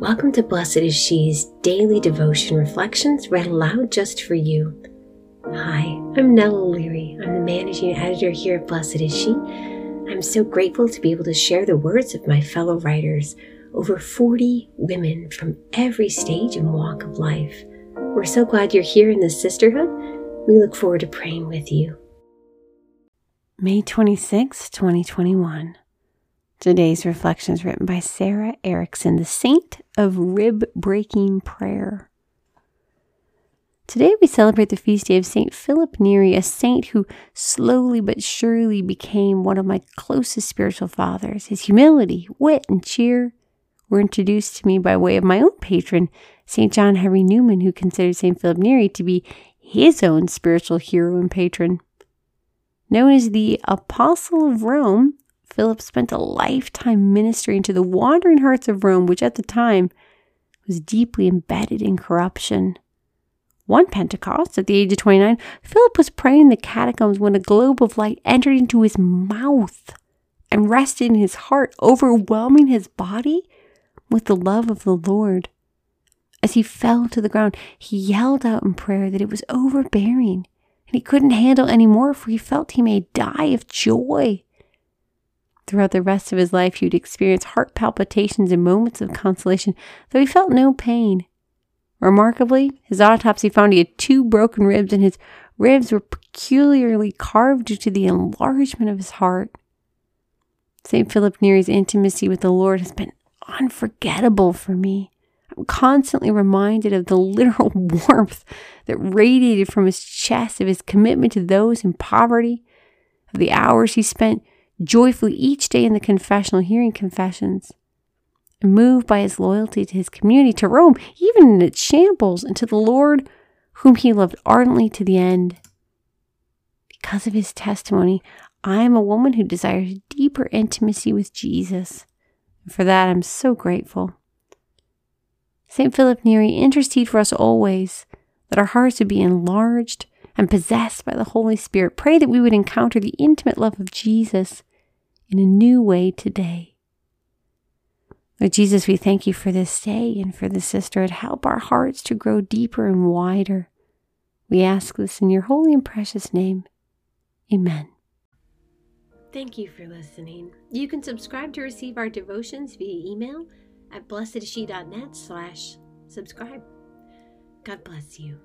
Welcome to Blessed is She's daily devotion reflections read aloud just for you. Hi, I'm Nell O'Leary. I'm the managing editor here at Blessed is She. I'm so grateful to be able to share the words of my fellow writers, over 40 women from every stage and walk of life. We're so glad you're here in this sisterhood. We look forward to praying with you. May 26, 2021. Today's reflection is written by Sarah Erickson, the saint of rib breaking prayer. Today we celebrate the feast day of Saint Philip Neri, a saint who slowly but surely became one of my closest spiritual fathers. His humility, wit, and cheer were introduced to me by way of my own patron, St. John Henry Newman, who considered St. Philip Neri to be his own spiritual hero and patron. Known as the Apostle of Rome, Philip spent a lifetime ministering to the wandering hearts of Rome, which at the time was deeply embedded in corruption. One Pentecost, at the age of 29, Philip was praying in the catacombs when a globe of light entered into his mouth and rested in his heart, overwhelming his body with the love of the Lord. As he fell to the ground, he yelled out in prayer that it was overbearing and he couldn't handle any more, for he felt he may die of joy. Throughout the rest of his life, he would experience heart palpitations and moments of consolation, though he felt no pain. Remarkably, his autopsy found he had two broken ribs, and his ribs were peculiarly carved due to the enlargement of his heart. St. Philip Neri's intimacy with the Lord has been unforgettable for me. I'm constantly reminded of the literal warmth that radiated from his chest, of his commitment to those in poverty, of the hours he spent joyfully each day in the confessional, hearing confessions. Moved by his loyalty to his community, to Rome, even in its shambles, and to the Lord, whom he loved ardently to the end. Because of his testimony, I am a woman who desires deeper intimacy with Jesus. And for that, I'm so grateful. St. Philip Neri, intercede for us always, that our hearts would be enlarged and possessed by the Holy Spirit. Pray that we would encounter the intimate love of Jesus in a new way today. Lord Jesus, we thank you for this day and for the sisterhood. Help our hearts to grow deeper and wider. We ask this in your holy and precious name. Amen. Thank you for listening. You can subscribe to receive our devotions via email at blessedshe.net slash subscribe. God bless you.